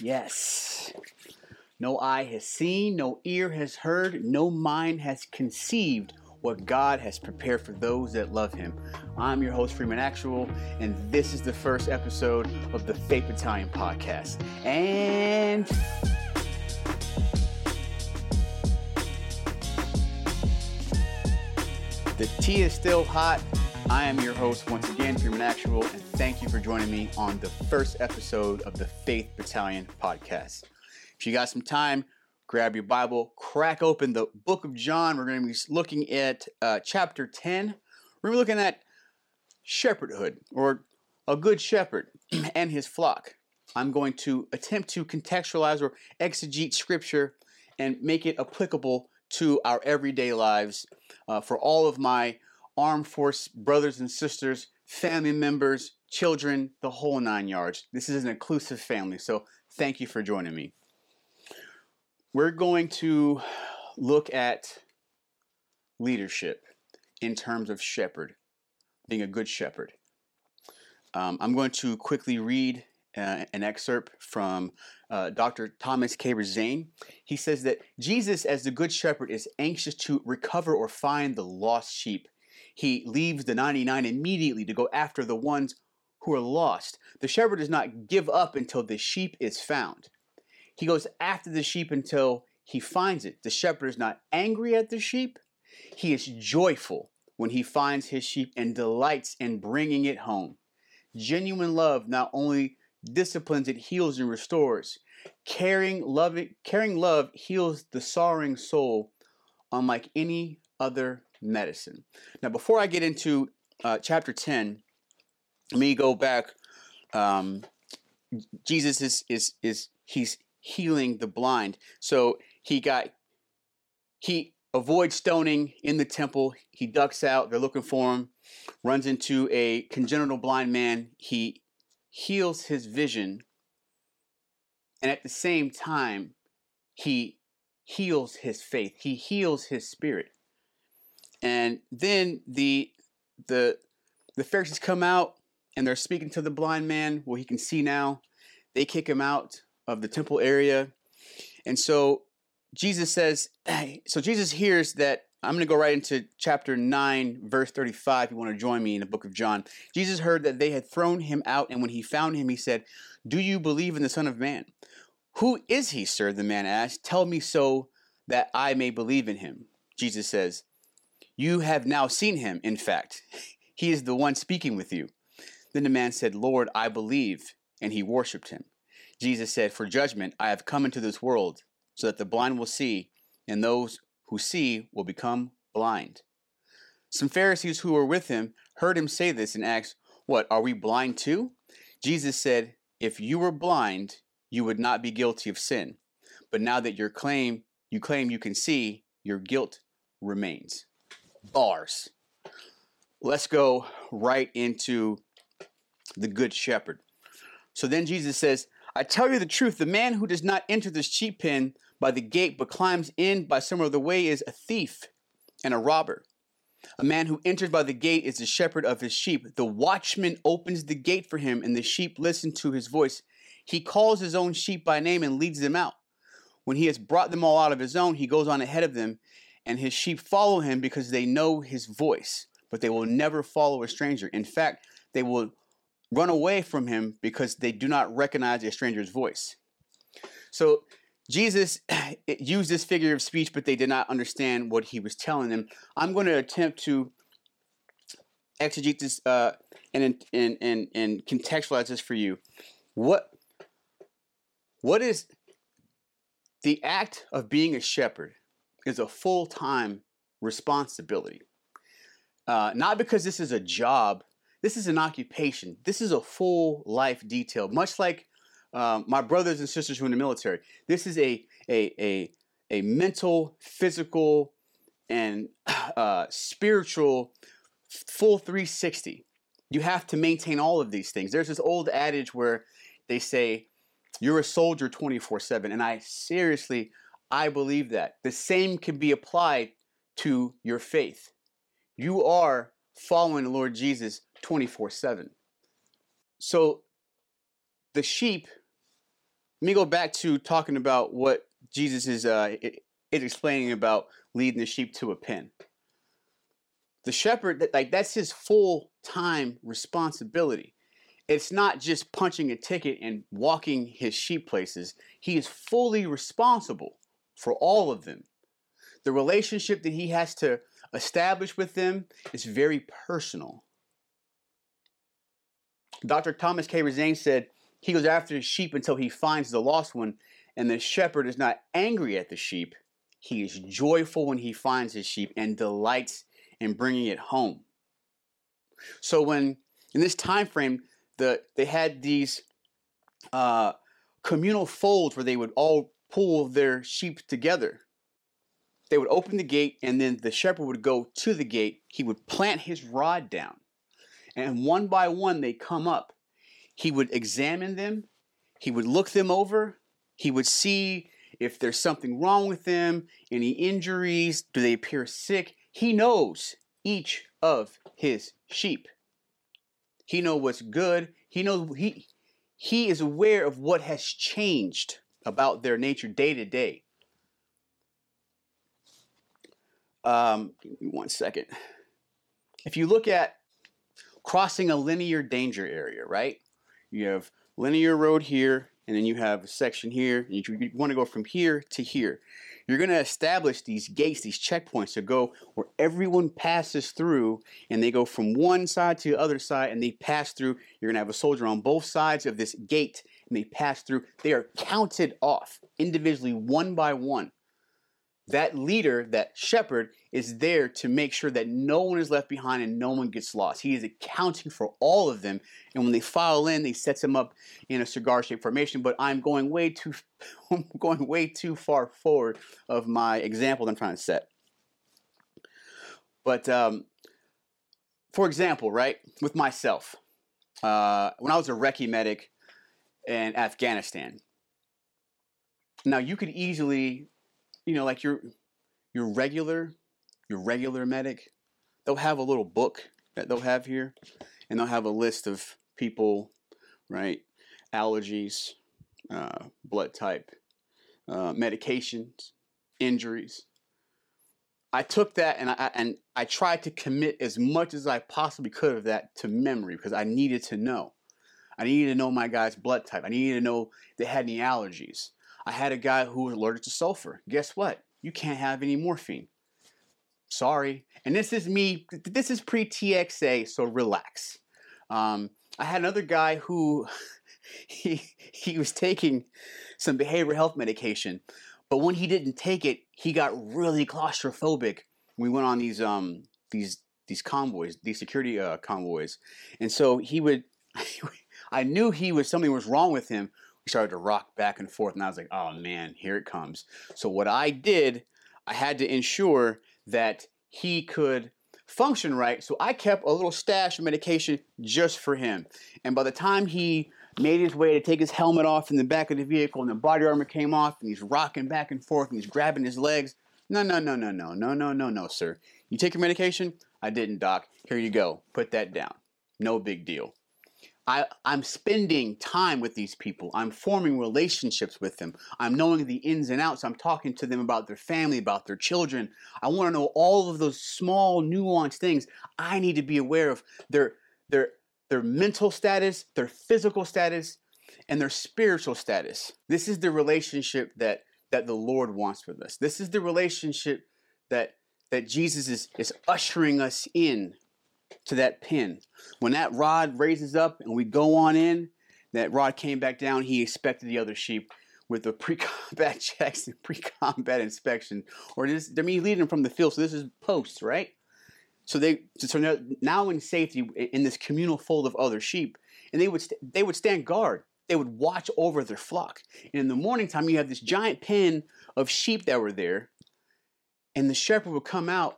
Yes. No eye has seen, no ear has heard, no mind has conceived what God has prepared for those that love Him. I'm your host, Freeman Actual, and this is the first episode of the Faith Battalion podcast. And the tea is still hot. I am your host once again, Freeman Actual, and thank you for joining me on the first episode of the Faith Battalion podcast. If you got some time, grab your Bible, crack open the book of John. We're going to be looking at uh, chapter 10. We're going to be looking at shepherdhood or a good shepherd and his flock. I'm going to attempt to contextualize or exegete scripture and make it applicable to our everyday lives uh, for all of my armed force brothers and sisters, family members, children, the whole nine yards. This is an inclusive family, so thank you for joining me. We're going to look at leadership in terms of shepherd, being a good shepherd. Um, I'm going to quickly read uh, an excerpt from uh, Dr. Thomas Kaber Zane. He says that Jesus, as the good shepherd, is anxious to recover or find the lost sheep. He leaves the 99 immediately to go after the ones who are lost. The shepherd does not give up until the sheep is found. He goes after the sheep until he finds it. The shepherd is not angry at the sheep, he is joyful when he finds his sheep and delights in bringing it home. Genuine love not only disciplines, it heals and restores. Caring love, caring love heals the sorrowing soul unlike any other medicine. Now, before I get into uh, chapter 10, let me go back. Um, Jesus is, is, is, he's healing the blind. So he got, he avoids stoning in the temple. He ducks out. They're looking for him. Runs into a congenital blind man. He heals his vision. And at the same time, he heals his faith. He heals his spirit. And then the the the Pharisees come out and they're speaking to the blind man. Well, he can see now. They kick him out of the temple area. And so Jesus says, so Jesus hears that I'm going to go right into chapter 9, verse 35. If you want to join me in the book of John. Jesus heard that they had thrown him out, and when he found him, he said, Do you believe in the Son of Man? Who is he, sir? The man asked. Tell me so that I may believe in him. Jesus says, You have now seen him, in fact. He is the one speaking with you. Then the man said, Lord, I believe. And he worshipped him. Jesus said, For judgment I have come into this world, so that the blind will see, and those who see will become blind. Some Pharisees who were with him heard him say this and asked, What, are we blind too? Jesus said, If you were blind, you would not be guilty of sin. But now that your claim you claim you can see, your guilt remains. Bars. Let's go right into the good shepherd. So then Jesus says, I tell you the truth, the man who does not enter this sheep pen by the gate, but climbs in by some other way, is a thief and a robber. A man who enters by the gate is the shepherd of his sheep. The watchman opens the gate for him, and the sheep listen to his voice. He calls his own sheep by name and leads them out. When he has brought them all out of his own, he goes on ahead of them, and his sheep follow him because they know his voice, but they will never follow a stranger. In fact, they will run away from him because they do not recognize a stranger's voice. So Jesus used this figure of speech, but they did not understand what he was telling them. I'm going to attempt to exegete this uh, and, and, and, and contextualize this for you. What, what is the act of being a shepherd is a full time responsibility. Uh, not because this is a job, this is an occupation. This is a full life detail, much like um, my brothers and sisters who are in the military. This is a a a, a mental, physical, and uh, spiritual full 360. You have to maintain all of these things. There's this old adage where they say you're a soldier 24/7 and I seriously I believe that. The same can be applied to your faith. You are following the Lord Jesus 24 7. So the sheep let me go back to talking about what Jesus is uh, is explaining about leading the sheep to a pen. The shepherd, that like that's his full time responsibility. It's not just punching a ticket and walking his sheep places. He is fully responsible for all of them. The relationship that he has to establish with them is very personal. Dr. Thomas K. Razane said he goes after the sheep until he finds the lost one, and the shepherd is not angry at the sheep. He is joyful when he finds his sheep and delights in bringing it home. So when in this time frame, the they had these uh, communal folds where they would all pull their sheep together. They would open the gate, and then the shepherd would go to the gate. He would plant his rod down, and one by one they come up. He would examine them. He would look them over. He would see if there's something wrong with them, any injuries, do they appear sick. He knows each of his sheep. He knows what's good. He knows he he is aware of what has changed about their nature day to day. Um, one second. If you look at crossing a linear danger area, right? You have linear road here, and then you have a section here. You, you want to go from here to here. You're going to establish these gates, these checkpoints to go where everyone passes through and they go from one side to the other side and they pass through. You're going to have a soldier on both sides of this gate and they pass through. They are counted off individually, one by one that leader, that shepherd, is there to make sure that no one is left behind and no one gets lost. He is accounting for all of them. And when they file in, he sets them up in a cigar shaped formation. But I'm going way too I'm going way too far forward of my example that I'm trying to set. But um, for example, right, with myself, uh, when I was a recce medic in Afghanistan, now you could easily you know, like your your regular your regular medic, they'll have a little book that they'll have here, and they'll have a list of people, right? Allergies, uh, blood type, uh, medications, injuries. I took that and I and I tried to commit as much as I possibly could of that to memory because I needed to know. I needed to know my guy's blood type. I needed to know they had any allergies. I had a guy who was allergic to sulfur. Guess what? You can't have any morphine. Sorry. And this is me, this is pre TXA, so relax. Um, I had another guy who he, he was taking some behavioral health medication, but when he didn't take it, he got really claustrophobic. We went on these um these these convoys, these security uh, convoys, and so he would. I knew he was something was wrong with him started to rock back and forth, and I was like, oh man, here it comes. So what I did, I had to ensure that he could function right. So I kept a little stash of medication just for him. And by the time he made his way to take his helmet off in the back of the vehicle and the body armor came off and he's rocking back and forth and he's grabbing his legs. No, no, no, no, no, no, no, no, no, sir. You take your medication? I didn't, doc. Here you go. Put that down. No big deal. I, I'm spending time with these people. I'm forming relationships with them. I'm knowing the ins and outs. I'm talking to them about their family, about their children. I want to know all of those small, nuanced things. I need to be aware of their their their mental status, their physical status, and their spiritual status. This is the relationship that that the Lord wants with us. This is the relationship that that Jesus is, is ushering us in to that pin. When that rod raises up and we go on in, that rod came back down. He expected the other sheep with the pre-combat checks and pre-combat inspection, or this. I mean, leading them from the field. So this is post, right? So they so now in safety in this communal fold of other sheep, and they would st- they would stand guard. They would watch over their flock. And in the morning time, you have this giant pen of sheep that were there, and the shepherd would come out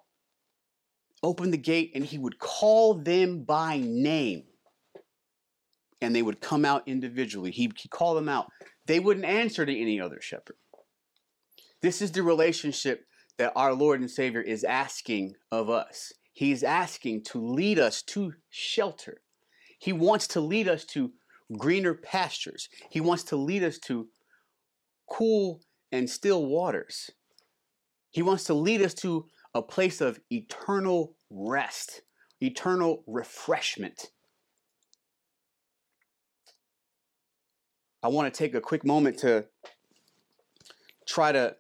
open the gate and he would call them by name. And they would come out individually. He, he called them out. They wouldn't answer to any other shepherd. This is the relationship that our Lord and Savior is asking of us. He's asking to lead us to shelter. He wants to lead us to greener pastures. He wants to lead us to cool and still waters. He wants to lead us to a place of eternal rest, eternal refreshment. I want to take a quick moment to try to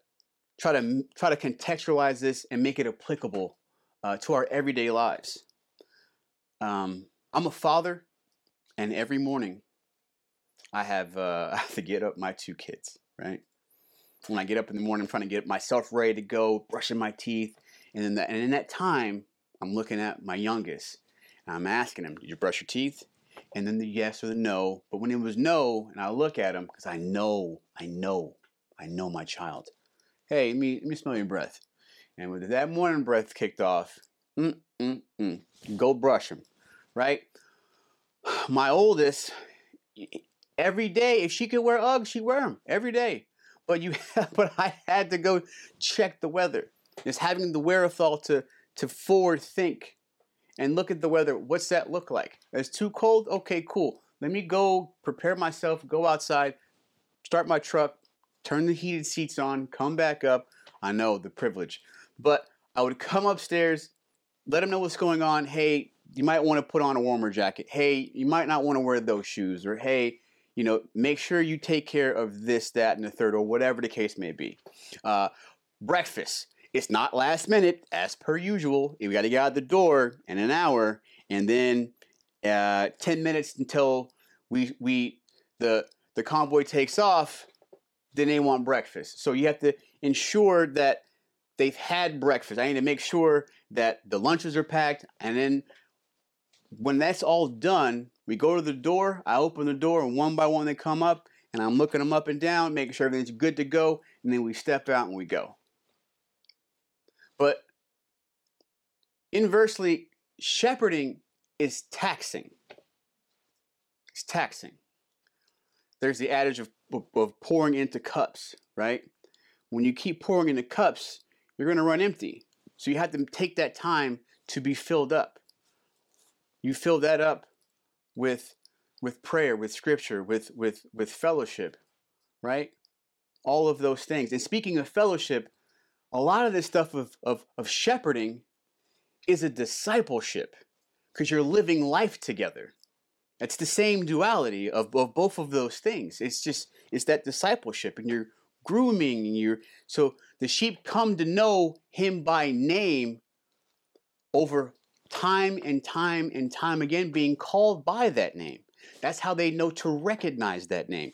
try to try to contextualize this and make it applicable uh, to our everyday lives. Um, I'm a father, and every morning I have uh, I have to get up my two kids. Right when I get up in the morning, I'm trying to get myself ready to go, brushing my teeth, and then that, and in that time, I'm looking at my youngest, and I'm asking him, "Did you brush your teeth?" And then the yes or the no. But when it was no, and I look at him because I know, I know, I know my child. Hey, let me let me smell your breath. And with that morning breath kicked off, mm, mm, mm, go brush him, right? My oldest, every day, if she could wear Uggs, she'd wear them every day. But you, but I had to go check the weather. Just having the wherewithal to to forward think and look at the weather. What's that look like? It's too cold. Okay, cool. Let me go prepare myself. Go outside, start my truck, turn the heated seats on, come back up. I know the privilege, but I would come upstairs, let them know what's going on. Hey, you might want to put on a warmer jacket. Hey, you might not want to wear those shoes. Or hey, you know, make sure you take care of this, that, and the third, or whatever the case may be. Uh, breakfast. It's not last minute, as per usual. We got to get out the door in an hour, and then uh, ten minutes until we we the the convoy takes off. Then they want breakfast. So you have to ensure that they've had breakfast. I need to make sure that the lunches are packed, and then when that's all done, we go to the door. I open the door, and one by one they come up, and I'm looking them up and down, making sure everything's good to go, and then we step out and we go. But inversely, shepherding is taxing. It's taxing. There's the adage of, of pouring into cups, right? When you keep pouring into cups, you're going to run empty. So you have to take that time to be filled up. You fill that up with with prayer, with scripture, with with with fellowship, right? All of those things. And speaking of fellowship, a lot of this stuff of of, of shepherding is a discipleship because you're living life together. It's the same duality of, of both of those things. It's just it's that discipleship and you're grooming and you're so the sheep come to know him by name over time and time and time again being called by that name. That's how they know to recognize that name.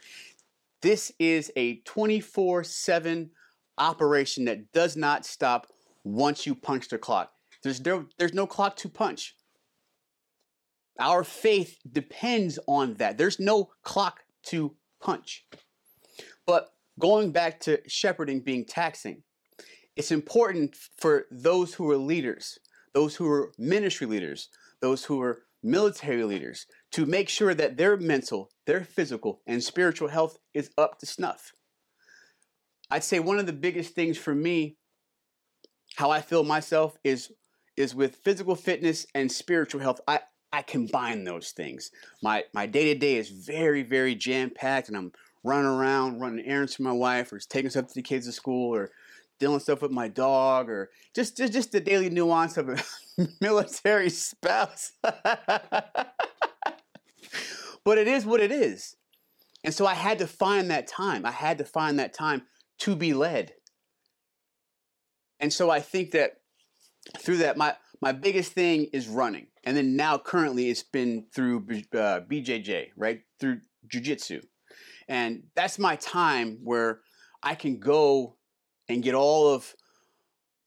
This is a 24 7 operation that does not stop once you punch the clock. There's no, there's no clock to punch. Our faith depends on that. There's no clock to punch. But going back to shepherding being taxing, it's important for those who are leaders those who are ministry leaders, those who are military leaders, to make sure that their mental, their physical, and spiritual health is up to snuff. I'd say one of the biggest things for me, how I feel myself, is is with physical fitness and spiritual health. I, I combine those things. My my day to day is very, very jam packed, and I'm running around, running errands for my wife, or taking stuff to the kids to school, or dealing stuff with my dog or just just, just the daily nuance of a military spouse. but it is what it is. And so I had to find that time. I had to find that time to be led. And so I think that through that, my, my biggest thing is running. And then now currently it's been through uh, BJJ, right? Through jujitsu. And that's my time where I can go and get all of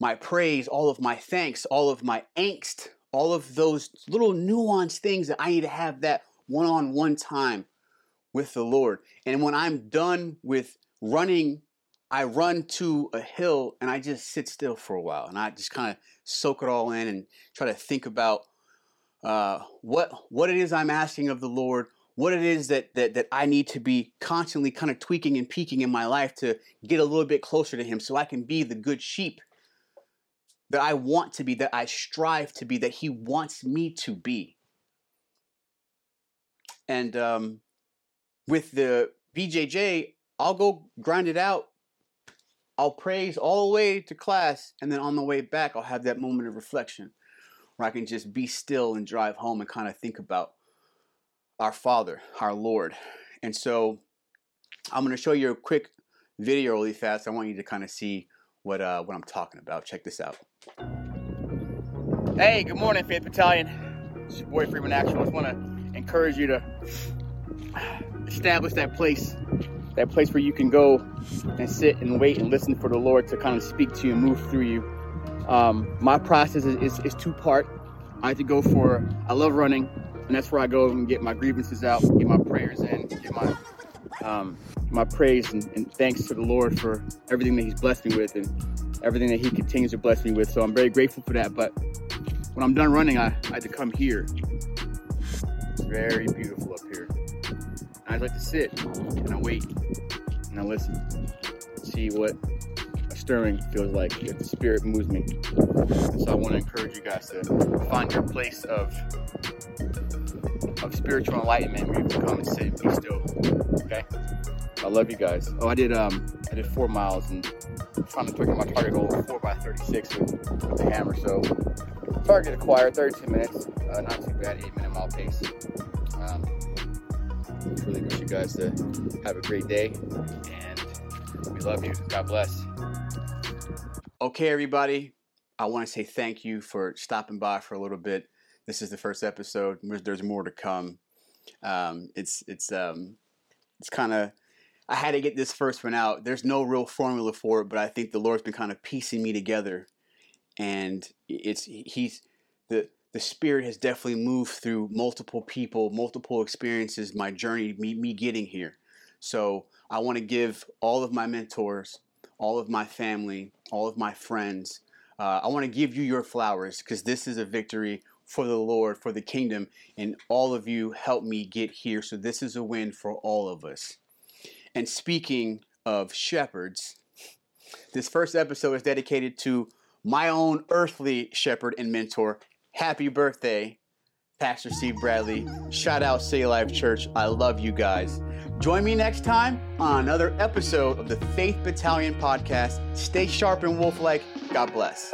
my praise, all of my thanks, all of my angst, all of those little nuanced things that I need to have that one on one time with the Lord. And when I'm done with running, I run to a hill and I just sit still for a while and I just kind of soak it all in and try to think about uh, what what it is I'm asking of the Lord, what it is that, that that I need to be constantly kind of tweaking and peaking in my life to get a little bit closer to him so I can be the good sheep that I want to be, that I strive to be, that he wants me to be. And um, with the BJJ, I'll go grind it out. I'll praise all the way to class, and then on the way back, I'll have that moment of reflection where I can just be still and drive home and kind of think about our Father, our Lord. And so I'm going to show you a quick video really fast. I want you to kind of see what uh, what I'm talking about. Check this out. Hey, good morning, Faith Battalion. It's your boy Freeman Actual. I just want to encourage you to establish that place, that place where you can go and sit and wait and listen for the Lord to kind of speak to you and move through you. Um, my process is, is, is two part. I have to go for, I love running, and that's where I go and get my grievances out, get my prayers in, get my um, my praise and, and, thanks to the Lord for everything that He's blessed me with and everything that He continues to bless me with. So I'm very grateful for that. But when I'm done running, I, I to come here. It's very beautiful up here. I like to sit and I wait and I listen, see what a stirring feels like if the Spirit moves me. And so I want to encourage you guys to find your place of of spiritual enlightenment where you can come and sit and be still. Okay? I love you guys. Oh, I did um I did four miles and trying to target my target goal four by 36 with, with the hammer. So target acquired 32 minutes, uh, not too bad, eight minute mile pace. Um, really wish you guys to have a great day, and we love you. God bless. Okay, everybody. I want to say thank you for stopping by for a little bit. This is the first episode. There's more to come. Um, it's it's um, it's kind of I had to get this first one out. There's no real formula for it, but I think the Lord's been kind of piecing me together, and it's he's the the spirit has definitely moved through multiple people, multiple experiences, my journey, me, me getting here. So I want to give all of my mentors, all of my family, all of my friends, uh, I want to give you your flowers because this is a victory for the Lord, for the kingdom, and all of you helped me get here. So this is a win for all of us. And speaking of shepherds, this first episode is dedicated to my own earthly shepherd and mentor, Happy birthday, Pastor Steve Bradley. Shout out City Life Church. I love you guys. Join me next time on another episode of the Faith Battalion podcast. Stay sharp and wolf like. God bless.